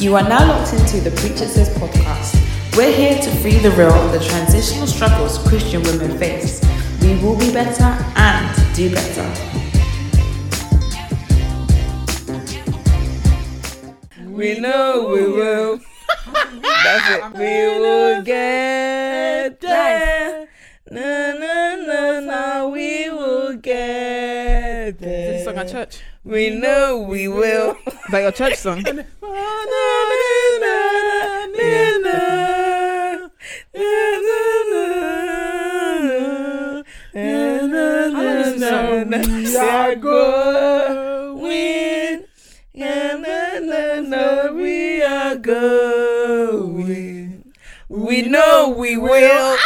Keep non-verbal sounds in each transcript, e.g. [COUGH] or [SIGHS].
You are now locked into the Preacher Sis podcast. We're here to free the real of the transitional struggles Christian women face. We will be better and do better. We know we will. That's it. We will get there. Na na na na. We will get Is this song there. at church? We know we will. Is that your church song? [LAUGHS] We are going. Na, na, na, na, we are going. We know we will. [LAUGHS]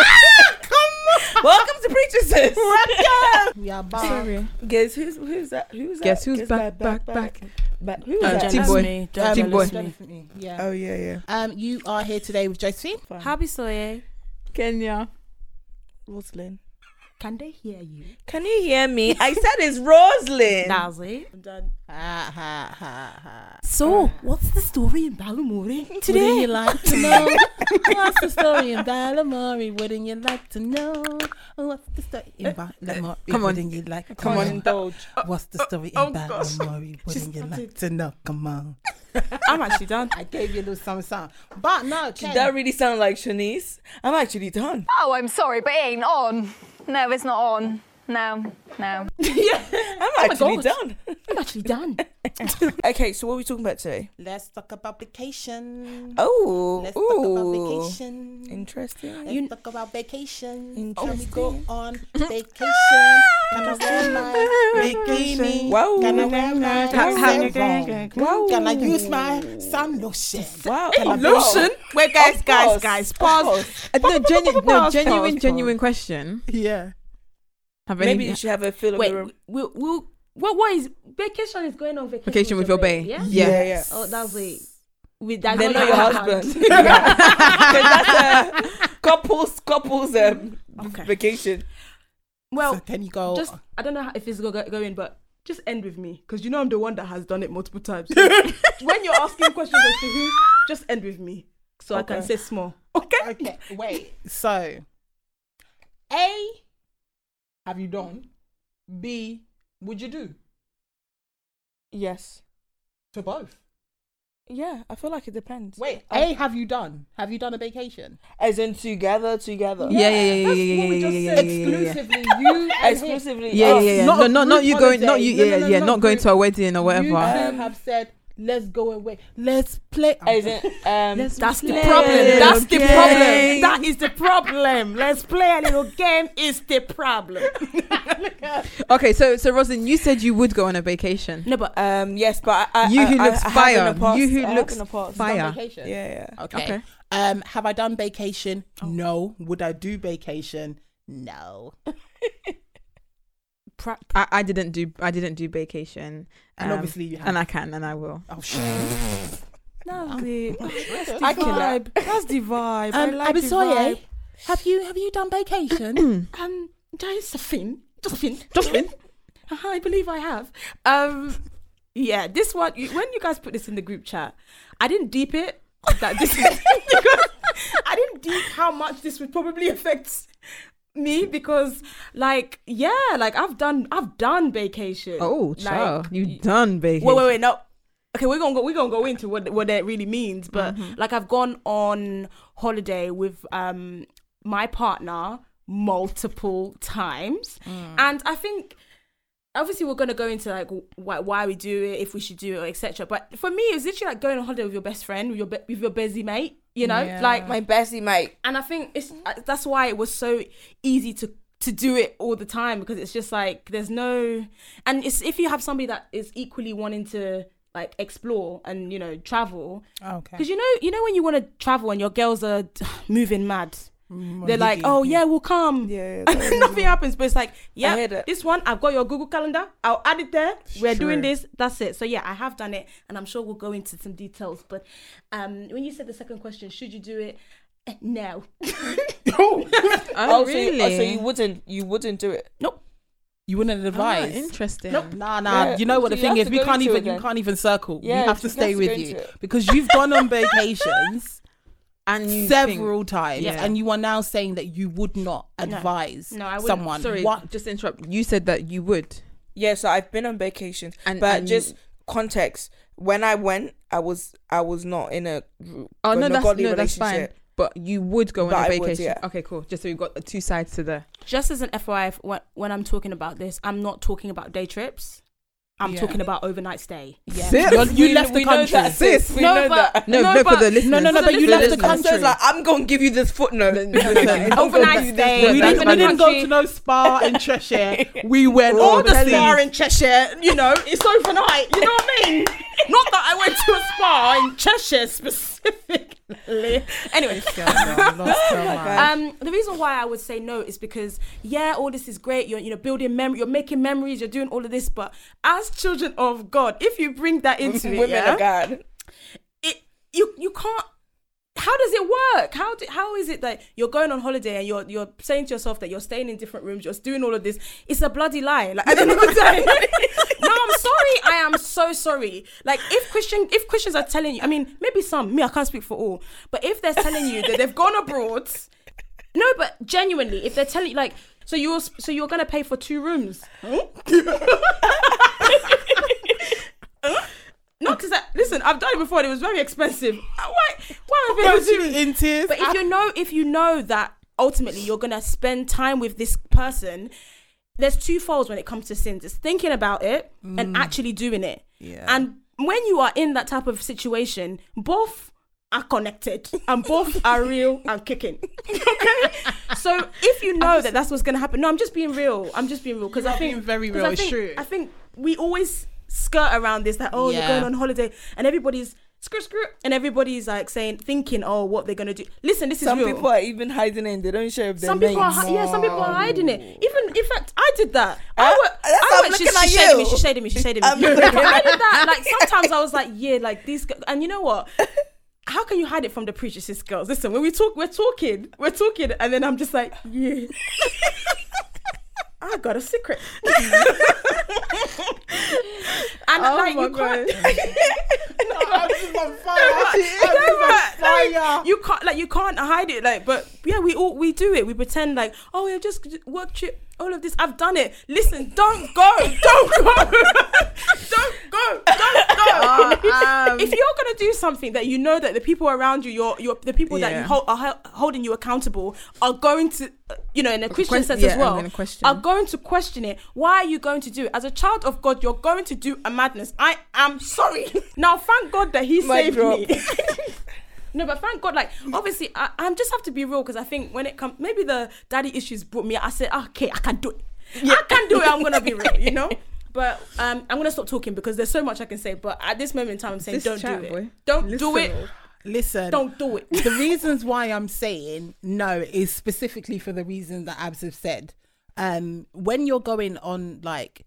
Welcome to Preacher Sis. [LAUGHS] We are back. Sorry. Guess who's who's that? Who's that? Guess who's back, back, back? back. Who's Uh, that? T-boy. T-boy. Yeah. Oh yeah, yeah. Um, you are here today with Josephine. Abisoye. Kenya. Roslyn. Can they hear you? Can you hear me? I said it's Roslyn. That's it. I'm done. Ha ha ha ha. So, what's the story in Balamory Wouldn't today? you like to know? [LAUGHS] What's the story in Balamory? Wouldn't you like to know? What's the story in eh, Balamory? Eh, come on. Wouldn't you like to Come on. know? Indulge. Uh, what's the uh, story in Oh, gosh. Balamory? Wouldn't you like to know? Come on. [LAUGHS] I'm actually done. I gave you a little something, something. But no, Did that really sound like Shanice? I'm actually done. Oh, I'm sorry, but it ain't on. No, it's not on. No, no. [LAUGHS] Yeah, I'm actually God. done. I'm actually done. [LAUGHS] Okay, so what are we talking about today? let's talk about vacation. Oh, Let's talk about vacation. interesting. Let's talk about vacation. Can we go on [LAUGHS] vacation? Can I wear my bikini? Wow. Can I wear my Ha- ha- Wow. Can I use my sun lotion? Wow. Can I Lotion? Wait, guys, Of guys, guys, pause. Uh, no, genu- no, genuine, pause, genuine question. Yeah. Have any Maybe you should have a feel of Wait, the room. we'll, we'll, what, what is vacation is going on vacation, vacation with your bae? Yeah. Yeah. Yeah, yeah. Oh, that's it. With that, They're not your husband. [LAUGHS] Because [LAUGHS] that's a couples couples um Okay. vacation. Well, So can you go? just I don't know if it's go- go- going, but just end with me because you know I'm the one that has done it multiple times. So [LAUGHS] when you're asking questions as to who, just end with me so I can say small. Okay. okay, wait. So, A, have you done? B, would you do? Yes. To both. Yeah, I feel like it depends. Wait, A, have you done? Have you done a vacation? As in together, together. Yeah, yeah, yeah, yeah, yeah, what we yeah, just yeah, said. yeah. Exclusively, you. Exclusively. Yeah, yeah, yeah, yeah. Not No, a no, not you going, not you, No, yeah, no, no, yeah, not not going to a wedding or You whatever. two have said, let's go away. Let's play. As in, [LAUGHS] um, That's the problem. That's little the problem. That is the problem. Let's play a little game. Is the problem. [LAUGHS] Okay, so so Rosin, you said you would go on a vacation. No, but um, yes, but I, I, You who I, looks I, I fire. in the past. You who I looks in the past. fire. Yeah, yeah. Okay. Okay. Um, have I done vacation? No. Would I do vacation? No. [LAUGHS] pra- I, I didn't do I didn't do vacation. And um, obviously you have. and I can and I will. oh shit. [LAUGHS] that's the, that's the I can- vibe. That's the vibe. I Um, like the Abisoye, vibe. have you have you done vacation? [COUGHS] [COUGHS] Um, Josephine, Josephine, Josephine? [LAUGHS] I believe I have. Um, yeah, this one. You, when you guys put this in the group chat, I didn't deep it. That this because [LAUGHS] I didn't deep how much this would probably affect me because, like, yeah, like I've done, I've done vacation. Oh, like, you done vacation. Wait, wait, wait. No. Okay, we're gonna go. We're gonna go into what what that really means. But Mm-hmm. like, I've gone on holiday with um my partner multiple times, Mm. and I think obviously we're gonna go into like why, why we do it, if we should do it, etc. But for me, it's literally like going on holiday with your best friend, with your be- with your busy mate. You know, Yeah. like My bestie mate. and I think it's uh, that's why it was so easy to to do it all the time because it's just like there's no and it's if you have somebody that is equally wanting to like explore and you know travel Okay. because you know you know when you want to travel and your girls are [SIGHS] moving mad Mm, they're like oh yeah we'll come Yeah. [LAUGHS] and nothing happens but it's like yeah this one I've got your Google calendar I'll add it there we're doing this that's it so yeah I have done it and I'm sure we'll go into some details but um when you said the second question should you do it [LAUGHS] [LAUGHS] no oh, Oh, so you- really? oh, so you wouldn't, you wouldn't do it. Nope. You wouldn't Ah, advise. interesting. Nah, nah. Yeah, you know what so the thing is? We can't even. You can't even circle. Yeah, you have to you have stay to with you because you've gone on vacations and you several think- times, Yeah. and you are now saying that you would not advise No, I wouldn't. someone. Sorry, What? just interrupt. You said that you would. Yeah, so I've been on vacations, And- but and just you- context. When I went, I was I was not in a Oh no, no that's godly no, that's fine. But you would go on But a I would, vacation. yeah. Okay, cool. Just so we've got the two sides to the. Just as an FYI, when, when I'm talking about this, I'm not talking about day trips. I'm Yeah. talking about overnight stay. Yeah. Sis, You're- We- left the country. that, sis. We No, know but- that. No, No, no, for but- the listeners. no, no, no, but you left the country. So like I'm gonna give you this footnote. Overnight gonna give you this stay. we didn't, what we didn't go to no spa in Cheshire. We went Or the spa in Cheshire, you know, it's overnight. You know what I mean? Not that I went to a spa in Cheshire specifically. Anyway, [LAUGHS] um, the reason why I would say no is because yeah, all this is great. You're you know building memory, you're making memories, you're doing all of this. But as children of God, if you bring that [LAUGHS] into it, Women yeah, of God. it you you can't how does it work? How do, how is it that you're going on holiday and you're you're saying to yourself that you're staying in different rooms you're doing all of this? It's a bloody lie. Like i don't know what I'm no i'm sorry. I am so sorry. Like if christian if christians are telling you i mean maybe some me i can't speak for all but if they're telling you that they've gone abroad no but genuinely if they're telling you like so you're so you're gonna pay for two rooms? [LAUGHS] Not because listen i've done it before and it was very expensive Why why am i paying for two rooms? in tears. but if you know if you know that ultimately you're gonna spend time with this person there's two folds when it comes to sins it's thinking about it and mm. actually doing it Yeah. and when you are in that type of situation both are connected [LAUGHS] and both are real and kicking [LAUGHS] okay so if you know that that's what's gonna happen no i'm just being real i'm just being real because i think being very real, I it's think, true. i think we always skirt around this that oh you're going on holiday and everybody's screw screw. And everybody's like saying thinking oh what they're gonna do. Listen this is Some real. people are even hiding it. They don't share their some people are mates. hi- yeah some people are hiding it. Even in fact i did that. I went, that's I went she, she shaded me. she shaded me. She shaded me. [LAUGHS] I'm But looking i did that. Like [LAUGHS] sometimes i was like yeah like these gu- and you know what? How can you hide it from the preachers sis girls? Listen when we talk we're talking. We're talking. And then i'm just like yeah [LAUGHS] I got a secret. [LAUGHS] and Oh like my you can't [LAUGHS] on fire. you can't like you can't hide it like but yeah we all we do it. We pretend like oh yeah just work trip all of this. I've done it. Listen don't go [LAUGHS] don't go. Don't go don't go. Uh, if you're gonna do something that you know that the people around you your your the people that you hold are holding you accountable are going to you know in a Christian quest- sense yeah, as well are going to question it why are you going to do it as a child of God you're going to do a madness I am sorry [LAUGHS] now thank God that he Mic saved drop. me [LAUGHS] No, but thank God, like obviously, I, I just have to be real because I think when it comes, maybe the daddy issues brought me. I said, ah, okay, I can do it. Yeah. I can do it. I'm gonna be real, you know. [LAUGHS] But um, I'm gonna stop talking because there's so much I can say. But at this moment in time, I'm saying, This don't chat, do it. boy. Don't do Listen. it. Listen, Don't do it. the reasons why I'm saying no is specifically for the reason that Abs have said. Um, when you're going on like,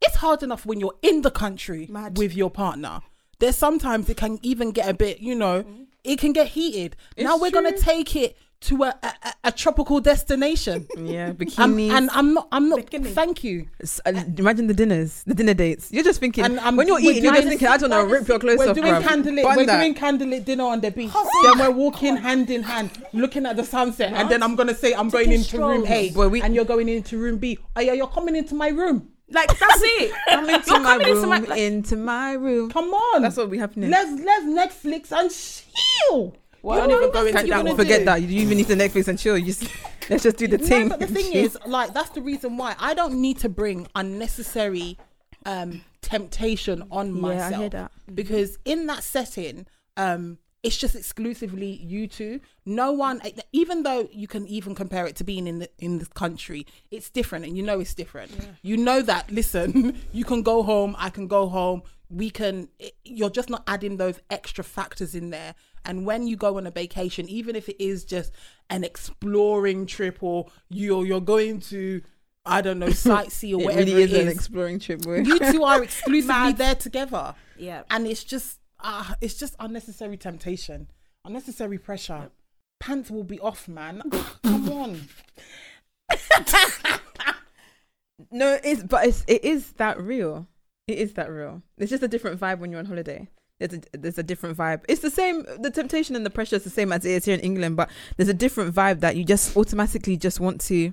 it's hard enough when you're in the country Mad. with your partner. There's sometimes it can even get a bit, you know, it can get heated. now It's we're gonna true. take it to a, a, a- tropical destination. [LAUGHS] yeah, bikinis. and I'm not. I'm not. Bikini. Thank you. Uh, imagine the dinners, the dinner dates. You're just thinking And, when you're eating, you're just thinking, I don't know, rip your clothes We're off, doing candlelit. We're that. doing candlelit dinner on the beach. then we're walking hand in hand, looking at the sunset, and then I'm gonna say I'm going into room. A, Boy, we- and you're going into room B. Oh yeah, you're coming into my room. Like that's it. Come [LAUGHS] into You're my coming room, into my like, into my room. Come on, That's what we happening. let's let's Netflix and chill. Well, You don't even go into that one. Forget do. that. You even need to Netflix and chill. You just [LAUGHS] let's just do the No, thing. but the thing [LAUGHS] is, like, that's the reason why I don't need to bring unnecessary um temptation on myself. Yeah, I hear that. Because in that setting, um, it's just exclusively you two. No one, even though you can even compare it to being in the in this country, it's different, and you know it's different. You know that. Listen, [LAUGHS] you can go home. I can go home. We can. It, you're just not adding those extra factors in there. And when you go on a vacation, even if it is just an exploring trip, or you're you're going to, I don't know, [LAUGHS] sightsee or it whatever really is it an exploring trip, boy. you two are [LAUGHS] exclusively there together Yeah. and it's just uh, it's just unnecessary temptation unnecessary pressure pants will be off man [LAUGHS] come on No, it's but it's it is that real. It is that real. It's just a different vibe when you're on holiday. There's a there's a different vibe. It's the same. The temptation and the pressure is the same as it is here in England, but there's a different vibe that you just automatically just want to.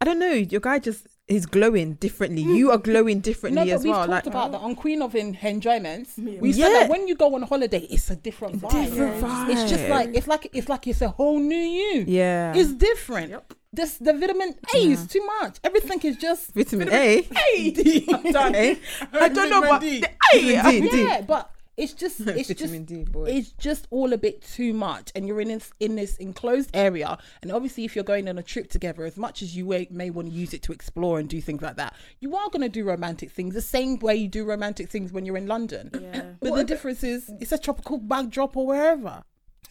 I don't know. Your guy just is glowing differently. You are glowing differently but as we've well. talked Like about that on Queen of En- Enjoyments. We said Yeah. that when you go on holiday, it's a different vibe. different vibe. It's just like it's like it's like it's a whole new you. yeah, It's different. This the vitamin A is too much. Everything is just vitamin A. D. [LAUGHS] I'm done. Eh? [LAUGHS] I don't know, but D. the- hey, D, D. yeah, but it's just [LAUGHS] it's just D, it's just all a bit too much and you're in this in this enclosed area and obviously if you're going on a trip together as much as you may, may want to use it to explore and do things like that you are going to do romantic things the same way you do romantic things when you're in london [CLEARS THROAT] but the difference is it's a tropical backdrop or wherever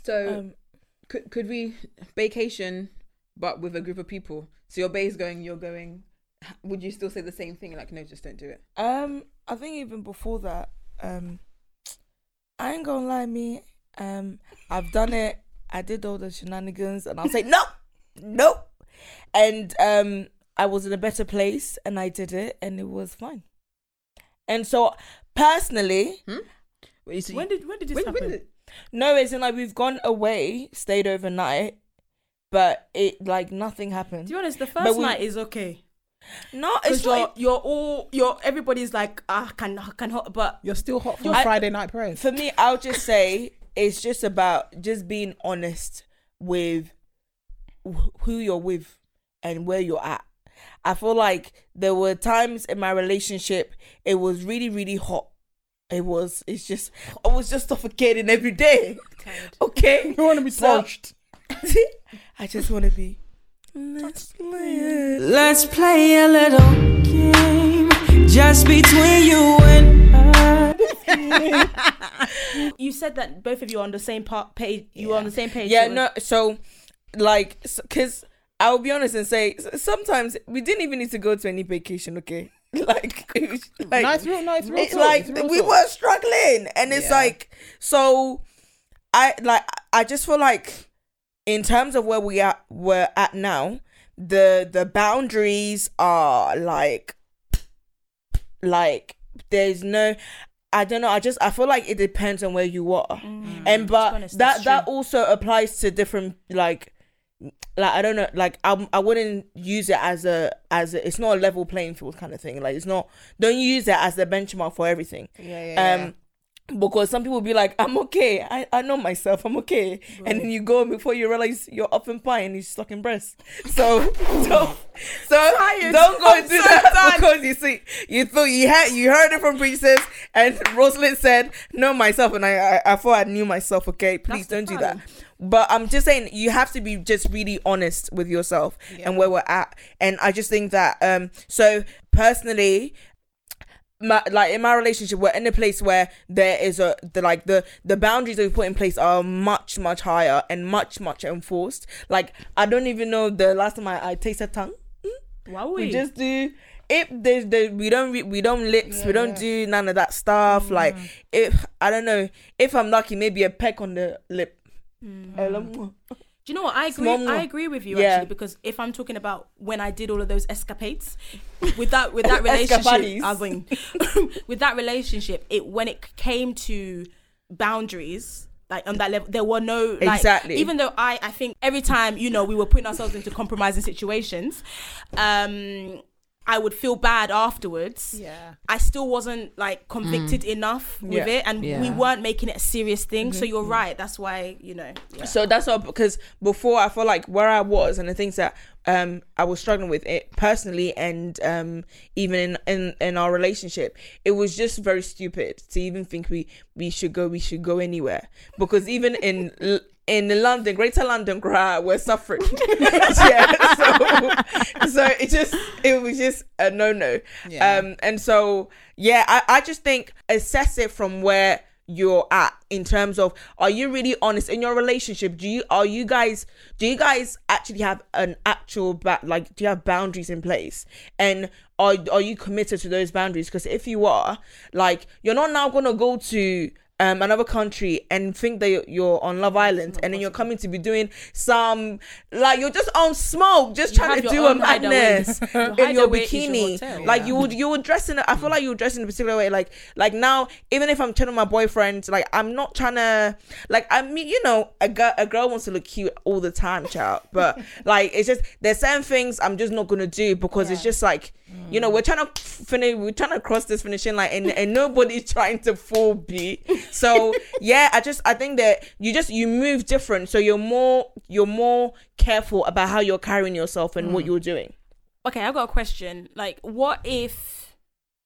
So Um, could could we vacation, but with a group of people? So your bay's going, you're going. Would you still say the same thing? Like, no, just don't do it. Um, I think even before that, um, I ain't gonna lie, me. Um, I've done it. I did all the shenanigans, and I'll say no, no, and um, I was in a better place, and I did it, and it was fine. And so, personally, Wait, so When you- did when did this when, happen? when did, no, it's in like we've gone away, stayed overnight, but it like nothing happened. To be honest, the first we- night is okay. No, it's Because you're like you're all you're everybody's like ah can can hot but you're still hot from I- friday night prayers for me, I'll just say it's just about just being honest with wh- who you're with and where you're at. I feel like there were times in my relationship it was really really hot. It was it's just I was just suffocating every day. [LAUGHS] Okay, you want to be So- touched [LAUGHS] I just want to be. Let's play it. Let's play a little game just between you and I. you said that both of you are on the same part page you were on the same page Yeah, no. So, like, because I'll be honest and say sometimes we didn't even need to go to any vacation. Okay, [LAUGHS] like, [LAUGHS] was, like nice real nice real it's talk, like it's real we talk. were struggling, and it's Yeah. like so. I like. I just feel like, in terms of where we are, we're at now, the the boundaries are like, like there's no. I don't know. I just I feel like it depends on where you are, Mm. and but honest, that that true. also applies to different like like I don't know, like I I wouldn't use it as a as a, it's not a level playing field kind of thing. Like it's not don't use it as the benchmark for everything. yeah, yeah, Um, because some people be like, I'm okay, I, I know myself, I'm okay, and then you go before you realize you're up in pie and you're sucking breast. So don't [LAUGHS] so don't go and do that because you see you thought you had you heard it from princess and Rosalind said know myself. And I I, I thought I knew myself. Okay, please don't do that. But I'm just saying you have to be just really honest with yourself and where we're at. And I just think that um so personally my, like in my relationship we're in a place where there is a the like the the boundaries that we put in place are much much higher and much much enforced. Like i don't even know the last time i, I tasted tongue. Mm. Wow, we just do if there's the we don't re, we don't lips we don't do none of that stuff. Mm. Like if i don't know if i'm lucky maybe a peck on the lip. Mm-hmm. Hello. [LAUGHS] Do you know what? I agree. Small I agree with you Yeah. actually because if I'm talking about when I did all of those escapades with that with that [LAUGHS] relationship, Escapades. I mean, [LAUGHS] with that relationship, it when it came to boundaries. Like on that level, there were no like, Exactly. Even though I, I think every time you know we were putting ourselves into compromising situations, um, I would feel bad afterwards. yeah I still wasn't like convicted enough with Yeah. it, and we weren't making it a serious thing. So you're right. That's why you know. Yeah. So that's all because before I felt like where I was and the things that um I was struggling with it personally and um even in in, in our relationship, it was just very stupid to even think we we should go we should go anywhere because even in [LAUGHS] In London, Greater London, we're suffering. [LAUGHS] [LAUGHS] yeah, so so it just it was just a no no. Yeah. Um, and so yeah, I I just think assess it from where you're at in terms of are you really honest in your relationship do you are you guys do you guys actually have an actual ba- like do you have boundaries in place and are are you committed to those boundaries because if you are like you're not now gonna go to um another country and think that you're, on Love Island and then you're coming to be doing some like you're just on smoke, just You trying to do a madness [LAUGHS] Your in your your bikini. hotel. like you would you would dress in. A, I feel like you would dress in a particular way. Like like now, even if I'm telling my boyfriend, like I'm not trying to like I mean you know a girl a girl wants to look cute all the time, child. But [LAUGHS] like it's just there's certain things I'm just not gonna do because it's just like you know we're trying to finish we're trying to cross this finishing line and, and nobody's [LAUGHS] trying to fool B. So yeah, I just I think that you just you move different, so you're more you're more careful about how you're carrying yourself and what mm. you're doing. okay, I've got a question. Like, what if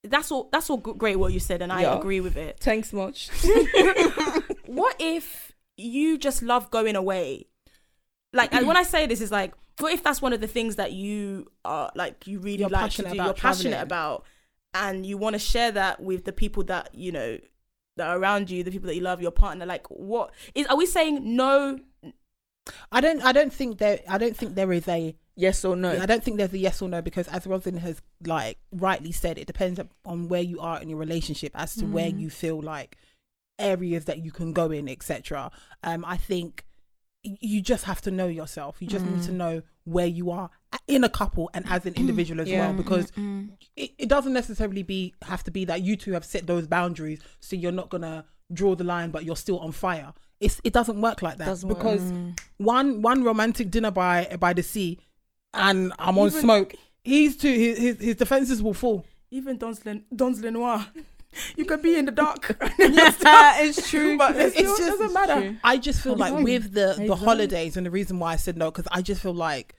that's all? That's all great what you said, and I Yeah. agree with it. Thanks much. [LAUGHS] [LAUGHS] What if you just love going away? Like, and when I say this, is like, what if that's one of the things that you are like, you really You're like to passionate do, about you're passionate traveling. about, and you want to share that with the people that you know that are around you, the people that you love, your partner. Like, what is? Are we saying no? I don't. I don't think there. I don't think there is a. Yes or no? I don't think there's a yes or no because, as Rosin has like rightly said, it depends on where you are in your relationship as to where you feel like areas that you can go in, etc. Um, I think y- you just have to know yourself. You just need to mm. know where you are in a couple and as an [CLEARS THROAT] individual as Yeah. well, because it, it doesn't necessarily be have to be that you two have set those boundaries, so you're not gonna draw the line, but you're still on fire. It's it doesn't work like that work. because one one romantic dinner by by the sea, and I'm on smoke. He's too his, his his defenses will fall. Even Don's Lenoir, [LAUGHS] you could be in the dark. [LAUGHS] [LAUGHS] it's true. [LAUGHS] But it's, still just doesn't matter. I just feel like with the the holidays and the reason why I said no because I just feel like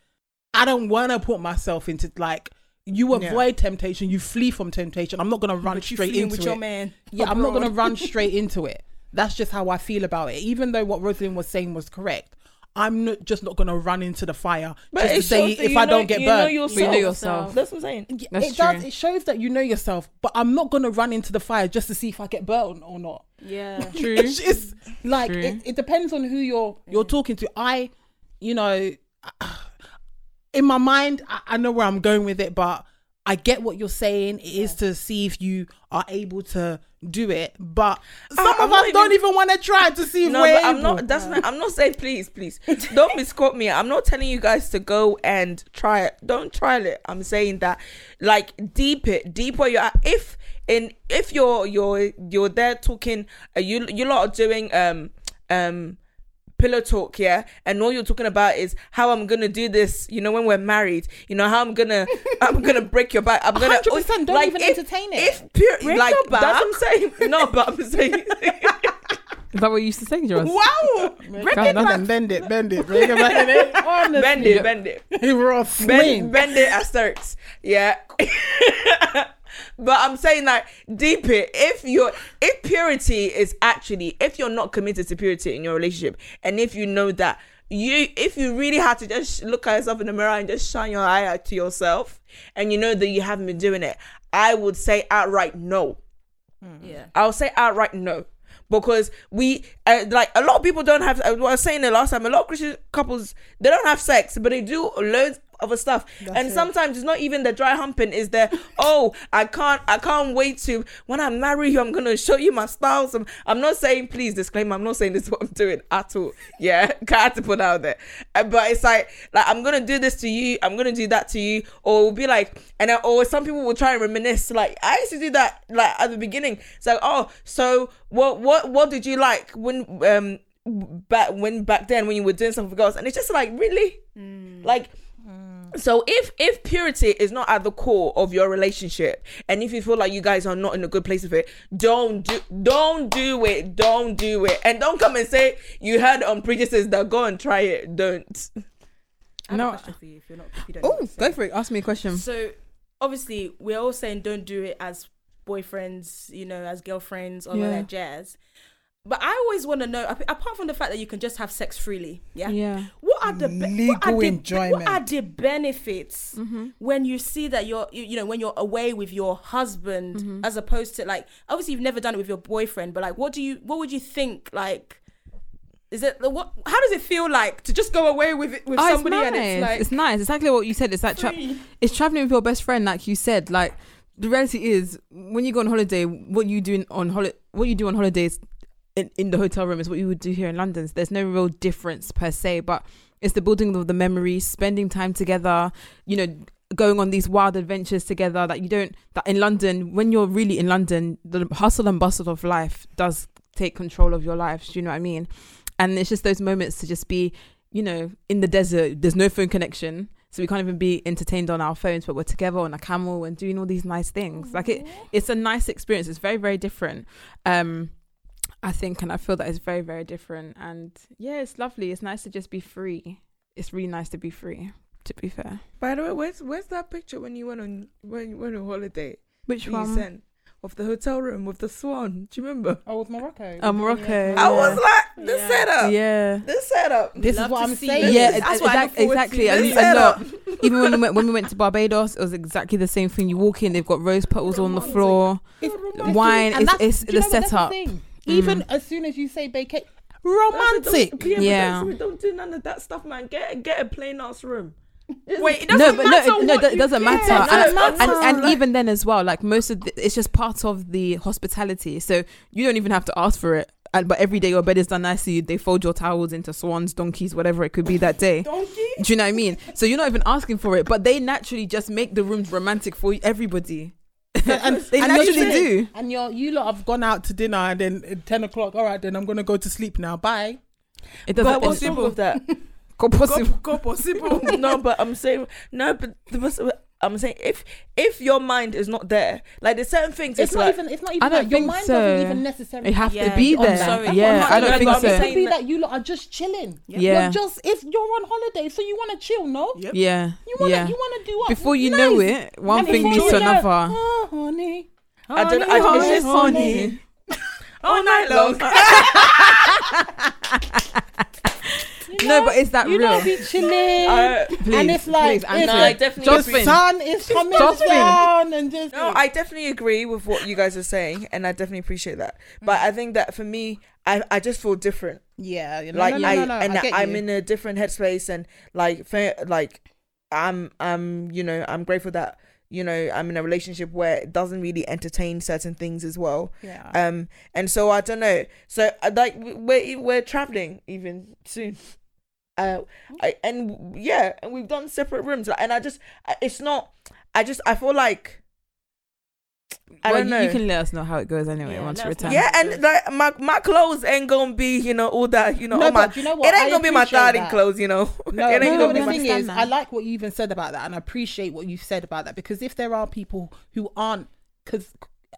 I don't want to put myself into like you avoid temptation, you flee from temptation. I'm not gonna run But straight fleeing into with it. your man. Yeah, I'm not gonna run straight into it. That's just how I feel about it. Even though what Rosalind was saying was correct, I'm not just not gonna run into the fire just to say if I know- don't get you know burned. yourself. you know yourself. That's what I'm saying. Yeah, That's it does. true. It shows that you know yourself, but I'm not gonna run into the fire just to see if I get burnt or not. Yeah. [LAUGHS] True. It's just like True. it, it depends on who you're you're talking to. I, you know, [SIGHS] in my mind, I, I know where I'm going with it, but I get what you're saying. It is to see if you are able to do it, but some I- of us not don't even- even want to try to see if No, we're but I'm not. That's not. I'm not saying please, please. Don't misquote me. I'm not telling you guys to go and try it. Don't try it. I'm saying that, like, deep it, deep where you're at. If in if you're you're you're there talking, uh, you you lot are doing um um pillow talk, yeah, and all you're talking about is how I'm gonna do this. You know, when we're married, you know how I'm gonna [LAUGHS] I'm gonna break your back. I'm gonna 100%, don't even entertain it. If pure, Break like your that's what I'm saying. [LAUGHS] No, but I'm saying. [LAUGHS] Is that what you used to say, Joss? wow. God, that's- bend it, bend it, bring it back it. Honestly, bend it, bend it, We're all bend, bend it asterisk. Yeah. But I'm saying like deep it. If you're if purity is actually if you're not committed to purity in your relationship, and if you know that you if you really had to just look at yourself in the mirror and just shine your eye out to yourself, and you know that you haven't been doing it, I would say outright no. Yeah. I'll say outright no. Because we uh, like a lot of people don't have. I was saying the last time. A lot of Christian couples they don't have sex, but they do loads other stuff. and sometimes it's not even the dry humping. Is the oh I can't I can't wait to when I marry you I'm gonna show you my styles. I'm, I'm not saying please disclaimer. I'm not saying this is what I'm doing at all. Yeah, [LAUGHS] I had to put out there. Uh, but it's like like I'm gonna do this to you. I'm gonna do that to you. Or it'll be like and then, or some people will try and reminisce. Like I used to do that like at the beginning. It's like oh so what what what did you like when um back when back then when you were doing something for girls and it's just like really like Mm. so if if purity is not at the core of your relationship and if you feel like you guys are not in a good place with it don't do don't do it don't do it and don't come and say you heard on preachers that go and try it don't I have No. a question for you if you're not. If you don't. Oh, go for it. Ask me a question. So obviously we're all saying don't do it as boyfriends, you know, as girlfriends, all of Yeah. that jazz. But I always want to know, apart from the fact that you can just have sex freely, yeah. Yeah. What are the be- what Legal are the, enjoyment. What are the benefits Mm-hmm. when you see that you're you, you know when you're away with your husband Mm-hmm. as opposed to like obviously you've never done it with your boyfriend, but like what do you what would you think like? Is it what? How does it feel like to just go away with it with Oh, somebody it's and nice. it's like it's nice. Exactly what you said. It's like tra- it's traveling with your best friend, like you said. Like the reality is, when you go on holiday, what you do on holiday, what you do on holidays, in, in the hotel room is what you would do here in London. So there's no real difference per se, but it's the building of the memories, spending time together, you know, going on these wild adventures together that you don't that in London when you're really in London the hustle and bustle of life does take control of your life do you know what I mean? And it's just those moments to just be you know in the desert. There's no phone connection so we can't even be entertained on our phones but we're together on a camel and doing all these nice things. Like it it's a nice experience. It's very very different. Um I think and I feel that it's very very different and yeah it's lovely it's nice to just be free it's really nice to be free to be fair By the way, where's where's that picture when you went on when you went on holiday? which one? you sent of the hotel room with the swan. Do you remember? Oh, with Morocco. Oh, Morocco. I was like, the Yeah. setup. yeah The setup. This is what I'm see saying. this. yeah, That's it- what I look exact- to. exactly. A, This a setup. lot. [LAUGHS] Even when we went when we went to Barbados, it was exactly the same thing. You walk in, they've got rose petals on the floor, It's- wine. and It's, it's the know what, that's setup. thing. Even mm. as soon as you say vacation, romantic. Yeah. Yeah. But that's, don't do none of that stuff, man. Get get a plain ass room. Wait, it No, doesn't but matter no, it- no, what it doesn't matter. Yeah, and, no, it and, doesn't. and even then as well, like most of the, it's just part of the hospitality. So you don't even have to ask for it. And, but every day your bed is done nicely. They fold your towels into swans, donkeys, whatever it could be that day. Donkey. Do you know what I mean? So you're not even asking for it, but they naturally just make the rooms romantic for everybody. And [LAUGHS] They and saying- do. And you're, you lot have gone out to dinner and then at 10 o'clock, all right, then I'm going to go to sleep now. Bye. It doesn't. wrong with that? [LAUGHS] Go possible. Go, go possible. [LAUGHS] no, but I'm saying no, but the, I'm saying if if your mind is not there, like there's certain things. It's, It's, not like, even, it's not even I don't that. Your think mind so. doesn't even necessarily It have Yeah, to be I'm there. sorry. Yeah, what I I'm don't think so. It could saying be that- that you lot are just chilling. Yeah. You're just, if you're on holiday, so you want to chill, no? Yep. Yeah. You want to yeah. you want to do what? Before you know it, one And thing before leads to another. Oh, honey. I don't. I, honey, it's just honey. [LAUGHS] all night long. [LAUGHS] No, but is that You real? know, be chilling. Uh, Please, and it's like, please, if. No, I definitely the agree. sun is coming Josephine. down and just. No, I definitely agree with what you guys are saying, and I definitely appreciate that. But I think that for me, I, I just feel different. yeah, you know, like no, no, I no, no, and I get I'm you. in a different headspace, and like fa- like I'm I'm you know I'm grateful that you know I'm in a relationship where it doesn't really entertain certain things as well. Yeah. Um, and so I don't know. So uh, like we're we're traveling even soon. Uh, I, and yeah, and we've done separate rooms, and I just, it's not. I just, I feel like, I well, don't you- know. You can let us know how it goes anyway Yeah, once let you us return. yeah, and like my my clothes ain't gonna be, you know, all that, you know, No, all my. but you know what? It ain't I gonna be my appreciate darling that. clothes, you know. [LAUGHS] No, it ain't no, gonna no, be the thing is, that. I like what you even said about that, and I appreciate what you've said about that because if there are people who aren't, because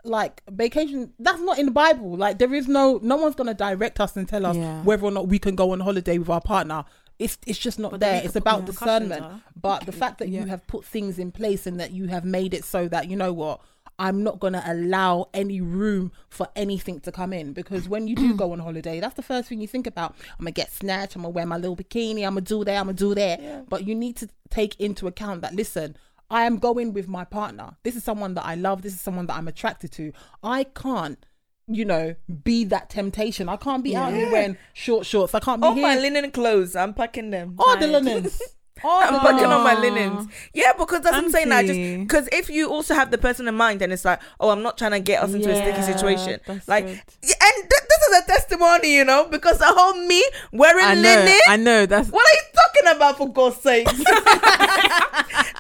like vacation, that's not in the Bible. Like there is no, no one's gonna direct us and tell us Yeah. whether or not we can go on holiday with our partner. It's it's just not But there. the It's about discernment. are- But the fact that you have put things in place and that you have made it so that you know what. I'm not gonna allow any room for anything to come in because when you do [CLEARS THROAT] go on holiday, that's the first thing you think about. I'm gonna get snatched. I'm gonna wear my little bikini. I'm gonna do that. I'm gonna do that. But you need to take into account that listen, I am going with my partner. This is someone that I love. This is someone that I'm attracted to. I can't, you know, be that temptation. I can't be out here wearing short shorts. I can't be All here. my linen clothes, I'm packing them. all the linens. [LAUGHS] All I'm the packing linens. on my linens. Yeah, because that's what I'm saying. I just because if you also have the person in mind, then it's like, oh, I'm not trying to get us into a sticky situation. Like, good. and th- this is a testimony, you know, because the whole me wearing I know. linen. I know. That's what are you talking about, for God's sake? [LAUGHS] [LAUGHS]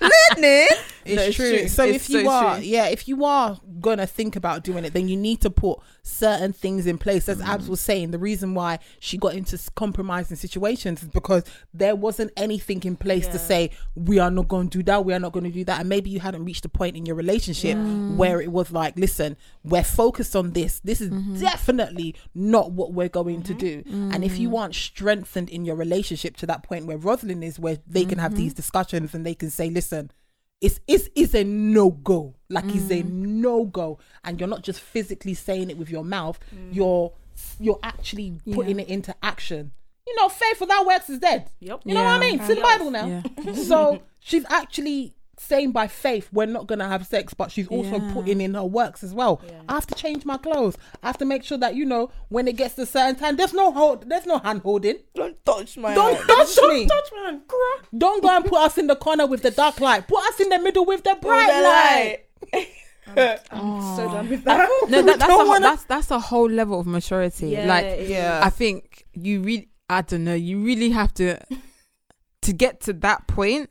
linen. It's, No, it's true. true. So It's if you so are, true. yeah, if you are gonna think about doing it, then you need to put certain things in place. As Abs mm. was saying, the reason why she got into compromising situations is because there wasn't anything in place to say we are not going to do that, we are not going to do that, and maybe you hadn't reached a point in your relationship mm. where it was like, listen, we're focused on this. This is mm-hmm. definitely not what we're going to mm-hmm. do. And if you mm. aren't strengthened in your relationship to that point where Rosalind is, where they can have these mm-hmm. discussions and they can say, listen it's it's it's a no go. Like it's a mm. no go, and you're not just physically saying it with your mouth. Mm. You're you're actually putting it into action. You know, faith without works is dead. Yep. You know what I mean? It's in the Bible now. Yeah. [LAUGHS] so she's actually saying by faith we're not gonna have sex, but she's also Yeah. putting in her works as well. I have to change my clothes. I have to make sure that you know when it gets to a certain time, there's no hold, there's no hand holding. Don't touch my. Don't hand. touch me. Don't touch man, Don't go and put us in the corner with the dark light. Put us in the middle with the bright the light. light. I'm so done with that. [LAUGHS] No, that, that's, a, whole- wanna- that's that's a whole level of maturity. Yeah, like, Yeah. I think you really, I don't know, you really have to to get to that point.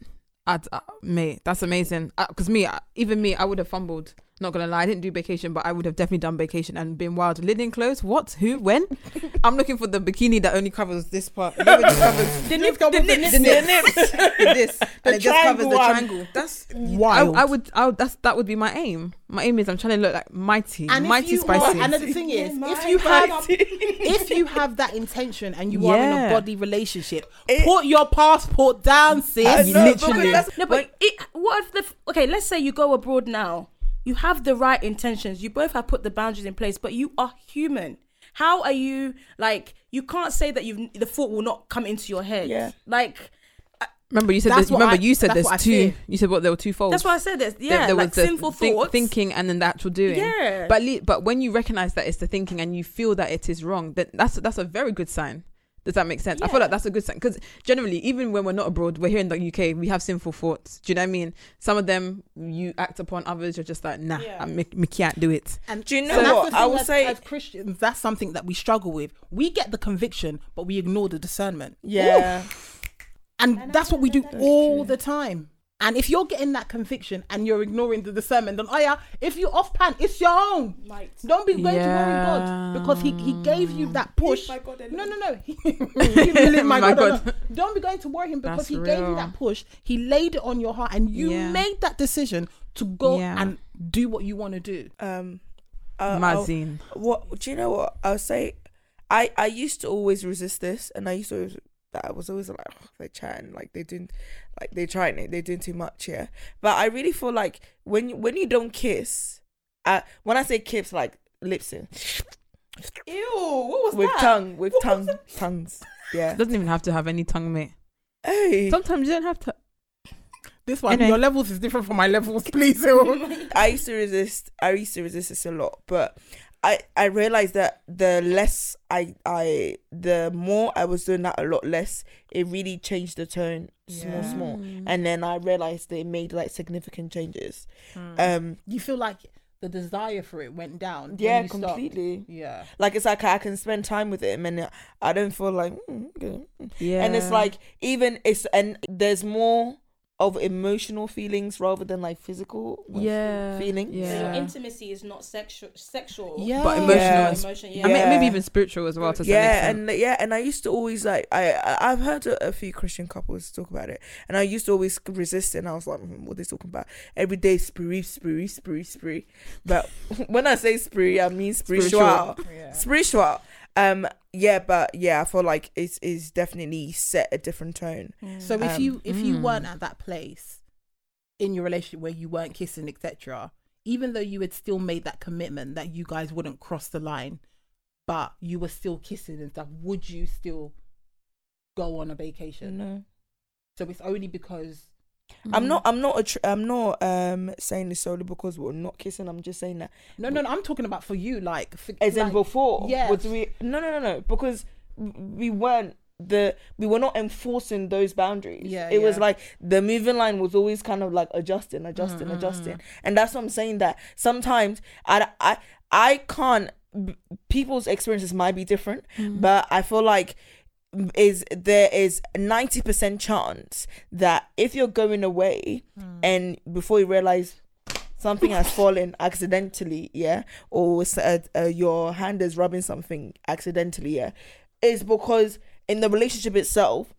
I'd, uh, mate, that's amazing. Because me, uh, even me, I would have fumbled. Not gonna lie, I didn't do vacation, but I would have definitely done vacation and been wild. Linen clothes? What? Who? When? [LAUGHS] I'm looking for the bikini that only covers this part. You know, it just covers The nip, go the with the nips. the nips, [LAUGHS] with this, and it just [LAUGHS] covers the triangle. That's I, Wild. I would. I would. That's that would be my aim. My aim is I'm trying to look like mighty, and mighty spicy. Are, and the thing is, if you have if you have that intention and you are in a Yeah. body relationship, It- put your passport down, sis. Know, literally. No, but it, what if the okay? Let's say you go abroad now. You have the right intentions. You both have put the boundaries in place, but you are human. How are you like? You can't say that you the thought will not come into your head. Yeah. like Remember you said That's that, remember I- you said that's there's two. You said what there were two folds. that's why I said this. Yeah, there like was the sinful think- thoughts. thinking and then the actual doing. Yeah. But le- but when you recognize that it's the thinking and you feel that it is wrong, then that's that's a very good sign. Does that make sense? I feel like that's a good sign because generally, even when we're not abroad, we're here in the UK. We have sinful thoughts. Do you know what I mean? Some of them you act upon, others you're just like, nah, Yeah. I me, me can't do it. And Do you know and that's what? I thing will as, say- as Christians, that's something that we struggle with. We get the conviction, but we ignore the discernment. Yeah. And that's what we do all the time. And if you're getting that conviction and you're ignoring the discernment, then oh yeah, if you're off pan, it's your own. Might. Don't be going to worry God because he, he gave you that push. my God, no, no, no. [LAUGHS] He- [LAUGHS] my, My God, God. Don't be going to worry him because That's he gave you that push. He laid it on your heart and you Yeah. made that decision to go Yeah. and do what you want to do. Um, uh, I'll- Mazine. what do you know? What I'll say. I I used to always resist this, and I used to. Always, I was always like, oh, they're chatting, like they're doing, like they're trying it, they're doing too much, yeah. But I really feel like when you, when you don't kiss, uh, when I say kiss, like lips in, Ew, what was with that? tongue, with tongue, tongues, [LAUGHS] yeah. Doesn't even have to have any tongue, mate. Hey, Sometimes you don't have to. This one, Anyway. your levels is different from my levels, [LAUGHS] please. I used to resist. I used to resist this a lot, but I I realized that the less I I the more I was doing that a lot less, it really changed the tone, small Yeah. small, and then I realized they made like significant changes. Um, you feel like the desire for it went down. when yeah, you stopped. completely. Yeah. Like it's like I can spend time with him, and I don't feel like mm, okay. Yeah. and it's like even it's and there's more of emotional feelings rather than like physical yeah, feelings. So your Yeah. intimacy is not sexual. Sexual. Yeah. But emotional Yeah. is- Emotion. Yeah. I mean, maybe even spiritual as well. To some yeah and yeah and i used to always like i I- i've heard a, a few christian couples talk about it and i used to always resist it and i was like "Hmm, what are they talking about every day spree spree spree spree but [LAUGHS] when i say spree i mean spiritual Spiritual. spiritual um yeah but yeah i feel like it's is definitely set a different tone So if Um, you if you mm. weren't at that place in your relationship where you weren't kissing, etc., even though you had still made that commitment that you guys wouldn't cross the line, but you were still kissing and stuff, would you still go on a vacation? no So it's only because i'm not i'm not a tr- i'm not um saying this solely because we're not kissing i'm just saying that no, no, no. I'm talking about for you, like, for, as in before Yeah. was we no no no no because we weren't the we were not enforcing those boundaries Yeah, it was like the moving line was always kind of like adjusting adjusting Mm, adjusting and that's what i'm saying that sometimes i i i can't people's experiences might be different Mm. but i feel like is there is 90% chance that if you're going away Mm. and before you realize something has fallen accidentally yeah or uh, uh, your hand is rubbing something accidentally yeah is because in the relationship itself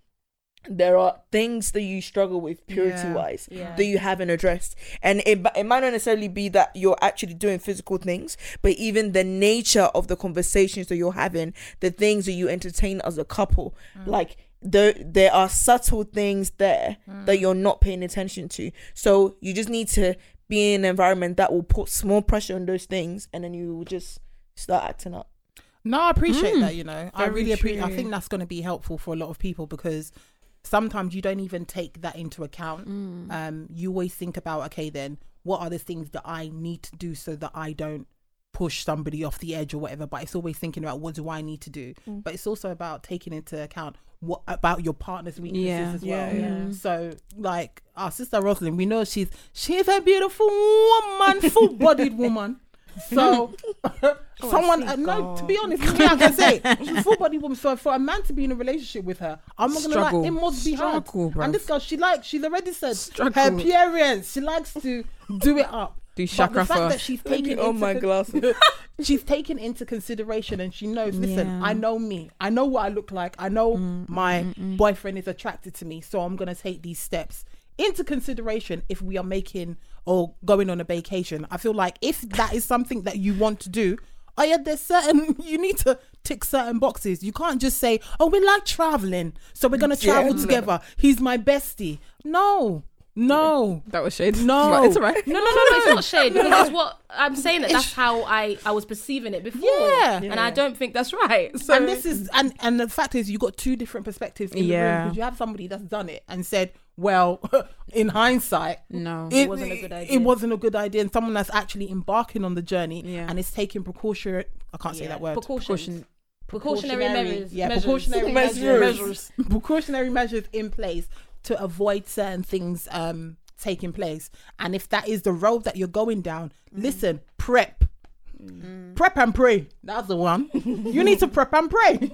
there are things that you struggle with purity Yeah. wise Yeah. that you haven't addressed and it, it might not necessarily be that you're actually doing physical things but even the nature of the conversations that you're having the things that you entertain as a couple like there there are subtle things there that you're not paying attention to so you just need to be in an environment that will put small pressure on those things and then you will just start acting up No, I appreciate Mm. that. You know, I really appreciate. I think that's going to be helpful for a lot of people because sometimes you don't even take that into account. Mm. Um, you always think about okay, then what are the things that I need to do so that I don't push somebody off the edge or whatever. But it's always thinking about what do I need to do. Mm. But it's also about taking into account what about your partner's weaknesses Yeah. as well. Yeah, yeah. So like our sister Rosalind, we know she's she's a beautiful woman. Full bodied woman. [LAUGHS] So [LAUGHS] someone uh, no, to be honest, me, I can say [LAUGHS] she's a full bodied woman. So for a man to be in a relationship with her, I'm not gonna Struggle. lie, it must be hard. Struggle. And this girl, she likes, she's already said her appearance. She likes to do it up. Do But the chakra fact that first. she's taking on my con- glasses. [LAUGHS] she's taken into consideration and she knows listen Yeah. i know me i know what i look like i know Mm, my boyfriend is attracted to me so i'm going to take these steps into consideration if we are making or going on a vacation i feel like if that is something that you want to do oh yeah there's certain [LAUGHS] you need to tick certain boxes you can't just say oh we like traveling so we're going to Yeah, travel no. together he's my bestie no no That was shade. No. But [LAUGHS] it's alright. No, no, no, no. It's not shade because that's what I'm saying. That that's how I I was perceiving it before. Yeah. and I don't think that's right. So and this is and and the fact is you got two different perspectives in the room because you have somebody that's done it and said well [LAUGHS] in hindsight No. it, wasn't a good idea. it idea. wasn't a good idea and someone that's actually embarking on the journey Yeah. and is taking precaution i can't say that word. Precaution. Precautionary, measures. yeah precautionary Measures. measures [LAUGHS] precautionary measures in place to avoid certain things um taking place and if that is the road that you're going down listen prep prep and pray that's the one [LAUGHS] you need to prep and pray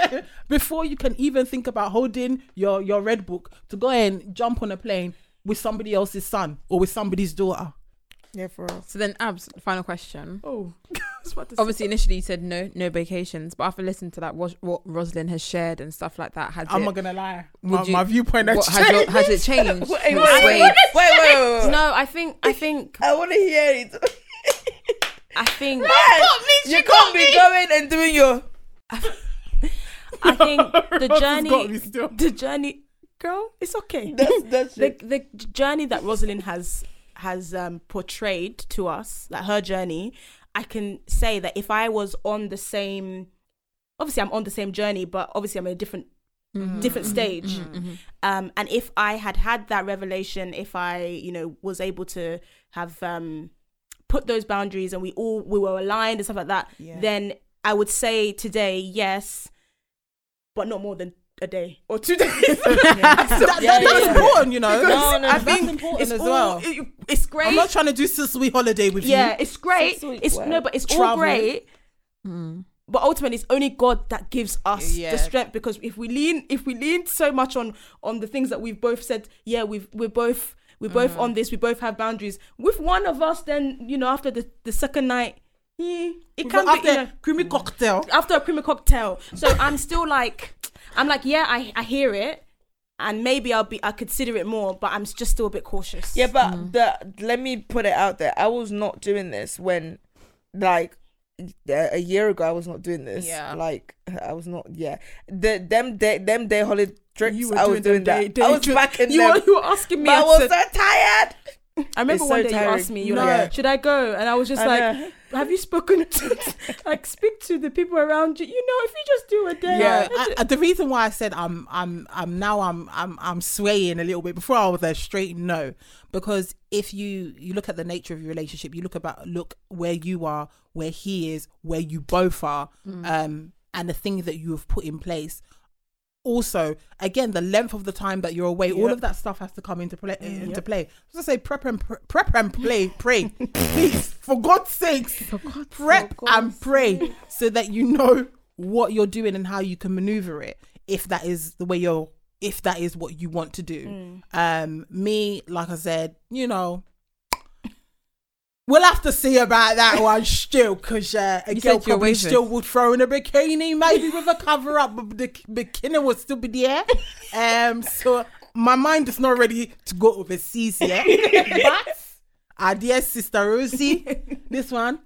[LAUGHS] before you can even think about holding your your red book to go and jump on a plane with somebody else's son or with somebody's daughter Yeah, for real. So then, Abs, final question. Oh, [LAUGHS] I was about to say- Obviously, initially you said no, no vacations, but after listening to that, what, what Rosalind has shared and stuff like that, has i'm it, not gonna lie my, you- my viewpoint has what, has, your, has it changed? [LAUGHS] Wait, wait, wait, wait, wait, wait, wait. no, I think I think I want to hear it. I think you can't be going and doing your. I think [LAUGHS] the Ross has got me journey the journey girl, it's okay. That's that's the the journey that Rosalind has has um, portrayed to us, like her journey, I can say that if I was on the same, obviously I'm on the same journey, but obviously I'm in a different different stage. Um, and if I had had that revelation, if I you know was able to have um, put those boundaries and we all we were aligned and stuff like that, Yeah. then I would say today yes, but not more than a day or two days. [LAUGHS] [LAUGHS] that, that- Yeah, that's yeah. important you know No, no, that's I important it's as all, well it- it's great. i'm not trying to do so sweet holiday with you. yeah, it's great. Six It's wow. no, but it's all great. Mm. But ultimately, it's only God that gives us Yeah. the strength. Because if we lean, if we lean so much on on the things that we've both said, yeah, we've we're both we're both on this. We both have boundaries. With one of us, then you know, after the the second night, it can after be you know, creamy cocktail after a creamy cocktail. So I'm still like, I'm like, yeah, I I hear it, and maybe I'll be I consider it more, but I'm just still a bit cautious. Yeah, but mm. the let me put it out there. I was not doing this when, like, a a year ago. I was not doing this. Yeah. like I was not. Yeah, the them day them day holiday trips. You were I was doing doing that. day- day I was back in you them. were, you were asking me. but I I was so tired. I remember It's one so day you asked me, you're No. like, should I go? And I was just I like, know. have you spoken to, [LAUGHS] like, speak to the people around you? You know, if you just do a day. Yeah, I- I, the reason why I said I'm I'm I'm now I'm I'm I'm swaying a little bit. Before I was a straight no, because if you you look at the nature of your relationship, you look about look where you are, where he is, where you both are, um, and the things that you have put in place. Also, again, the length of the time that you're away, all of that stuff has to come into play. Into play. So I say prep and pr- prep and play, pray, [LAUGHS] please, for God's sakes, prep and pray, so that you know what you're doing and how you can maneuver it. If that is the way you're, if that is what you want to do. Um, me, like I said, you know. We'll have to see about that one still, because uh, a You girl probably waivers. still would throw in a bikini, maybe with a cover up, but the bikini would still be there. Um, so my mind is not ready to go overseas [LAUGHS] yet. but our dear sister Rosie, this one,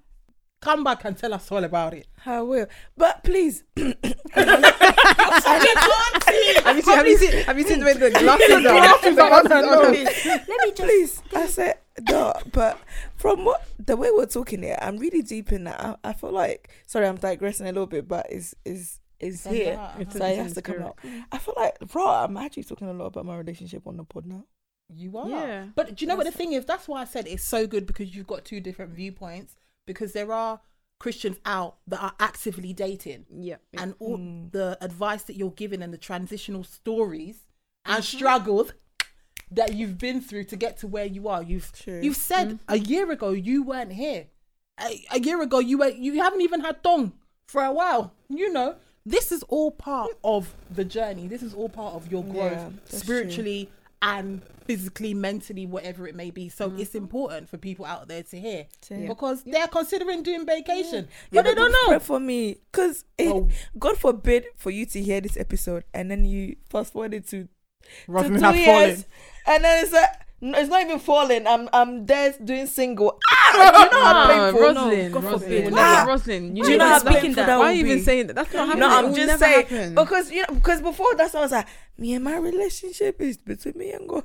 come back and tell us all about it. I will, but please. [COUGHS] Have you seen? Have you seen? Have you seen the way the glasses [LAUGHS] are? glasses are glasses on. are- Let me just. Please, I said no, but from what the way we're talking here, I'm really deep in that. I, I feel like sorry, I'm digressing a little bit, but is is is here, It's so it has to come out. I feel like, bro, I'm actually talking a lot about my relationship on the pod now. You are. Yeah. But do you know what the thing is? That's why I said it's so good because you've got two different viewpoints. Because there are Christians out that are actively dating. Yeah. And all Mm. the advice that you're giving and the transitional stories and struggles that you've been through to get to where you are. You've True. you've said mm-hmm. a year ago you weren't here. A, a year ago you were you haven't even had dong for a while. You know, this is all part of the journey. This is all part of your growth Yeah, spiritually and physically, mentally, whatever it may be. So mm-hmm. it's important for people out there to hear because they're considering doing vacation, Yeah, but they don't know. for me, cause Oh. God forbid for you to hear this episode and then you fast forward it to, to Rosalind two have years, fallen. and then it's like no, it's not even falling. I'm I'm there doing single. Ah, do you know how Ah, painful? Rosalind, God Rosalind, forbid. Ah, Ah. Rosalind, you Do you know know how that's- painful that that Why are you even saying that? That's not happening. No, I'm just saying happen. because you know because before that I was like me and my relationship is between me and God,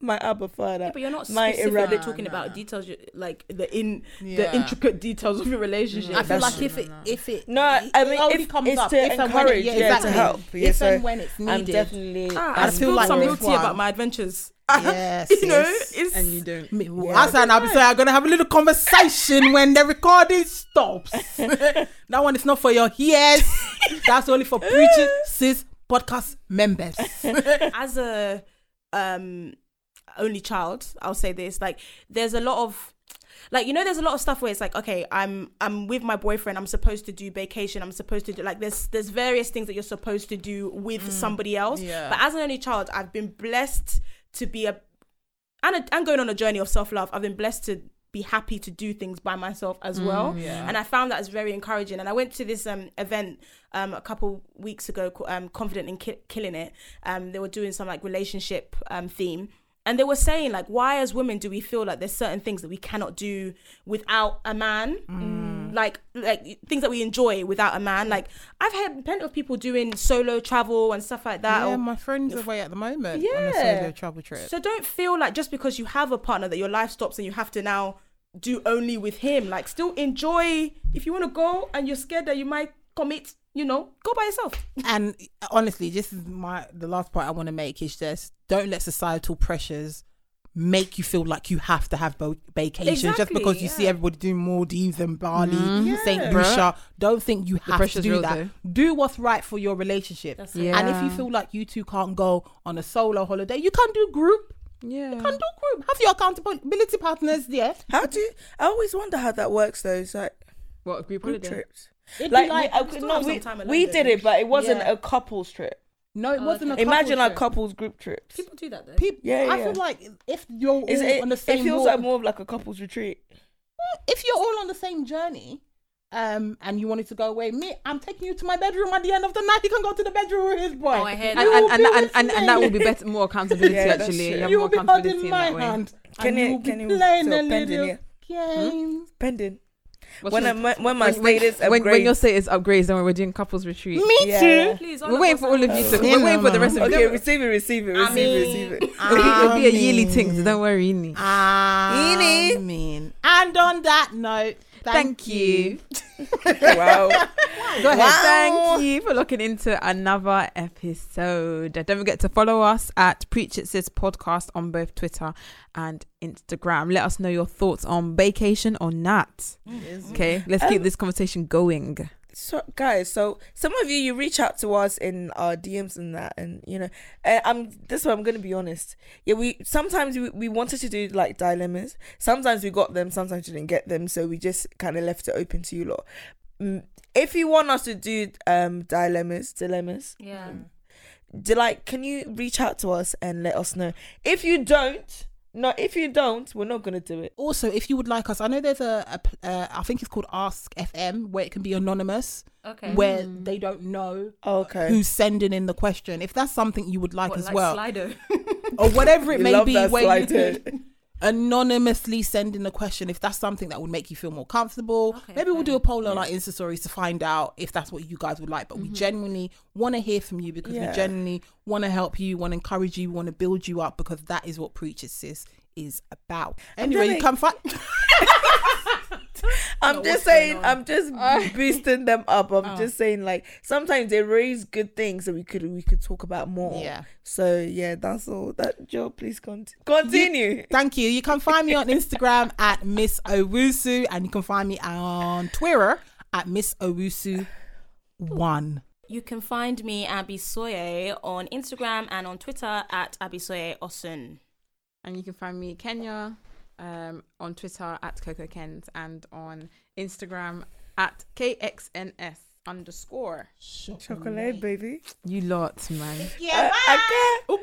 my Abba Father. Yeah, but you're not my specifically irradic- talking Nah, about nah. details, like the in the intricate details of your relationship. I feel That's like if it if it No, I it mean, only if- comes it's up to if and when it- encourage, yeah, yeah, to exactly. help. Yeah, if so and when it's I'm needed. definitely. Ah, I I feel feel like some this real about my adventures. Yes, [LAUGHS] you know, yes. it's and you don't. Me- well, I said I'll be saying I'm gonna have a little conversation when the recording stops. [LAUGHS] that one is not for your ears. That's only for preaching [LAUGHS] sis podcast members. as a um only child i'll say this like there's a lot of like you know there's a lot of stuff where it's like okay i'm i'm with my boyfriend i'm supposed to do vacation i'm supposed to do like there's there's various things that you're supposed to do with somebody else. yeah. but as an only child i've been blessed to be a and, a, and going on a journey of self-love i've been blessed to be happy to do things by myself as well. yeah. and i found that as very encouraging. And i went to this um event um a couple weeks ago called um confident in Ki- killing it. Um they were doing some like relationship um theme and they were saying like why as women do we feel like there's certain things that we cannot do without a man mm. like like things that we enjoy without a man like i've had plenty of people doing solo travel and stuff like that yeah, or- my friend's away at the moment on a solo travel trip. so don't feel like just because you have a partner that your life stops and you have to now do only with him. Like still enjoy if you want to go and you're scared that you might commit, you know, go by yourself. and honestly, this is my the last point I want to make is just don't let societal pressures make you feel like you have to have bo- vacation just because you see yeah. everybody doing Maldives and Bali, Mhm. Saint Lucia. Don't think you have to do real, that. Do what's right for your relationship. That's Yeah. And if you feel like you two can't go on a solo holiday, you can do group. Yeah. You can do group. Have your accountability partners there. How do you, I always wonder how that works though? It's like What group group holiday? trips. It'd Like, be like we, we no, we, time we did it, but it wasn't Yeah. a couples trip. No, it wasn't a Imagine couple like trip. couples group trips. People do that though. People, Yeah, I yeah. feel like if you're all Is it, on the same it same feels walk- like more of like a couples retreat. if you're all on the same journey um and you wanted to go away me i'm taking you to my bedroom at the end of the night you can go to the bedroom with his boy Oh, I heard And, You and, will and, be and, with and, and that me. will be better, more accountability Yeah, that's actually. true. You have you more will be accountability holding in my that way. hand Can and you- you'll can be you- playing so a pending, little yeah. game Pending. What's When, I, your- when, when my when, when, status when, when your upgrades. status upgrades, then we're doing couples retreat. me Yeah. too Please, We're waiting for all of you to. Yeah, We're waiting for the rest of you. Okay, receive it, receive it, receive it, receive it. [LAUGHS] It'll be, be a yearly thing, so don't worry. Inni. I mean, and on that note, thank, Thank you. [LAUGHS] Wow. Go ahead. Wow. Thank you for looking into another episode. Don't forget to follow us at Preach It Sis Podcast on both Twitter and Instagram. Let us know your thoughts on vacation or not. Okay, let's keep Um, this conversation going. So guys so some of you you reach out to us in our dms and that and you know and i'm this way i'm gonna be honest. Yeah we sometimes we, we wanted to do like dilemmas. Sometimes we got them sometimes we didn't get them so we just kind of left it open to you lot. Mm, if you want us to do um dilemmas dilemmas Yeah. do like can you reach out to us and let us know? If you don't no if you don't we're not gonna do it Also, if you would like us, I know there's a, a uh, I think it's called Ask FM, where it can be anonymous, Okay. where they don't know okay who's sending in the question. If that's something you would like What, as like well, Slido. or whatever it may love be, that where you slide can anonymously send in the question. If that's something that would make you feel more comfortable, Okay, maybe we'll do a poll on our Insta stories to find out if that's what you guys would like. But we mm-hmm. genuinely want to hear from you because Yeah. we genuinely want to help you, want to encourage you, want to build you up because that is what Preachers Sis is about. Anyway, you telling- can find. [LAUGHS] I'm just saying. I'm just boosting them up. I'm oh. just saying, like sometimes they raise good things that we could we could talk about more. Yeah. So yeah, that's all. That Joe, please cont- continue. [LAUGHS] Thank you. You can find me on Instagram [LAUGHS] at Miss Owusu, and you can find me on Twitter at Miss Owusu One. You can find me Abisoye on Instagram and on Twitter at Abisoye Osun. and you can find me Kenya um, on Twitter at Coco Kens and on Instagram at KXNS underscore. Chocolate, baby. You lot, man. [LAUGHS] Yeah, I, I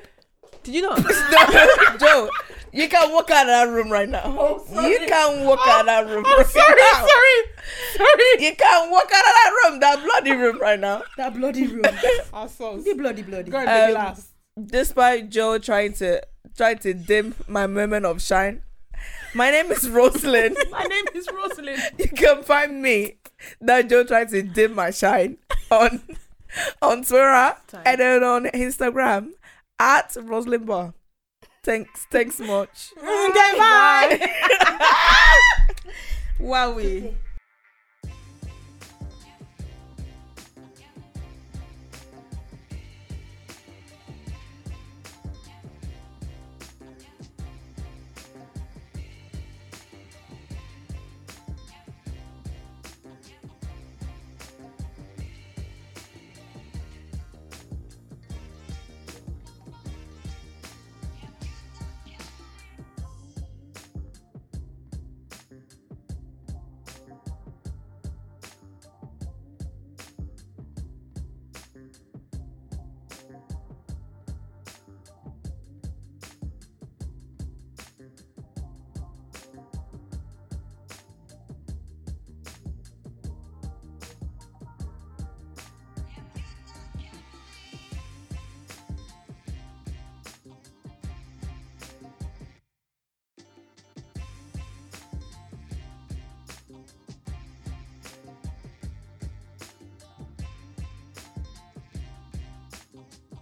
Did you not? [LAUGHS] can't. Joe, you can walk out of that room right now. you can walk out of that room. Oh, sorry, sorry, sorry. You can walk out of that room, that bloody room right now. That bloody room. Our sauce. the bloody bloody. Go and Um, last. Despite Joe trying to trying to dim my moment of shine, my name is Rosalind. [LAUGHS] My name is Rosalind. you can find me that Joe tried to dim my shine on on Twitter and then on Instagram at Rosalind Bar. Thanks, thanks much. Okay, bye. [LAUGHS] Wowie. Música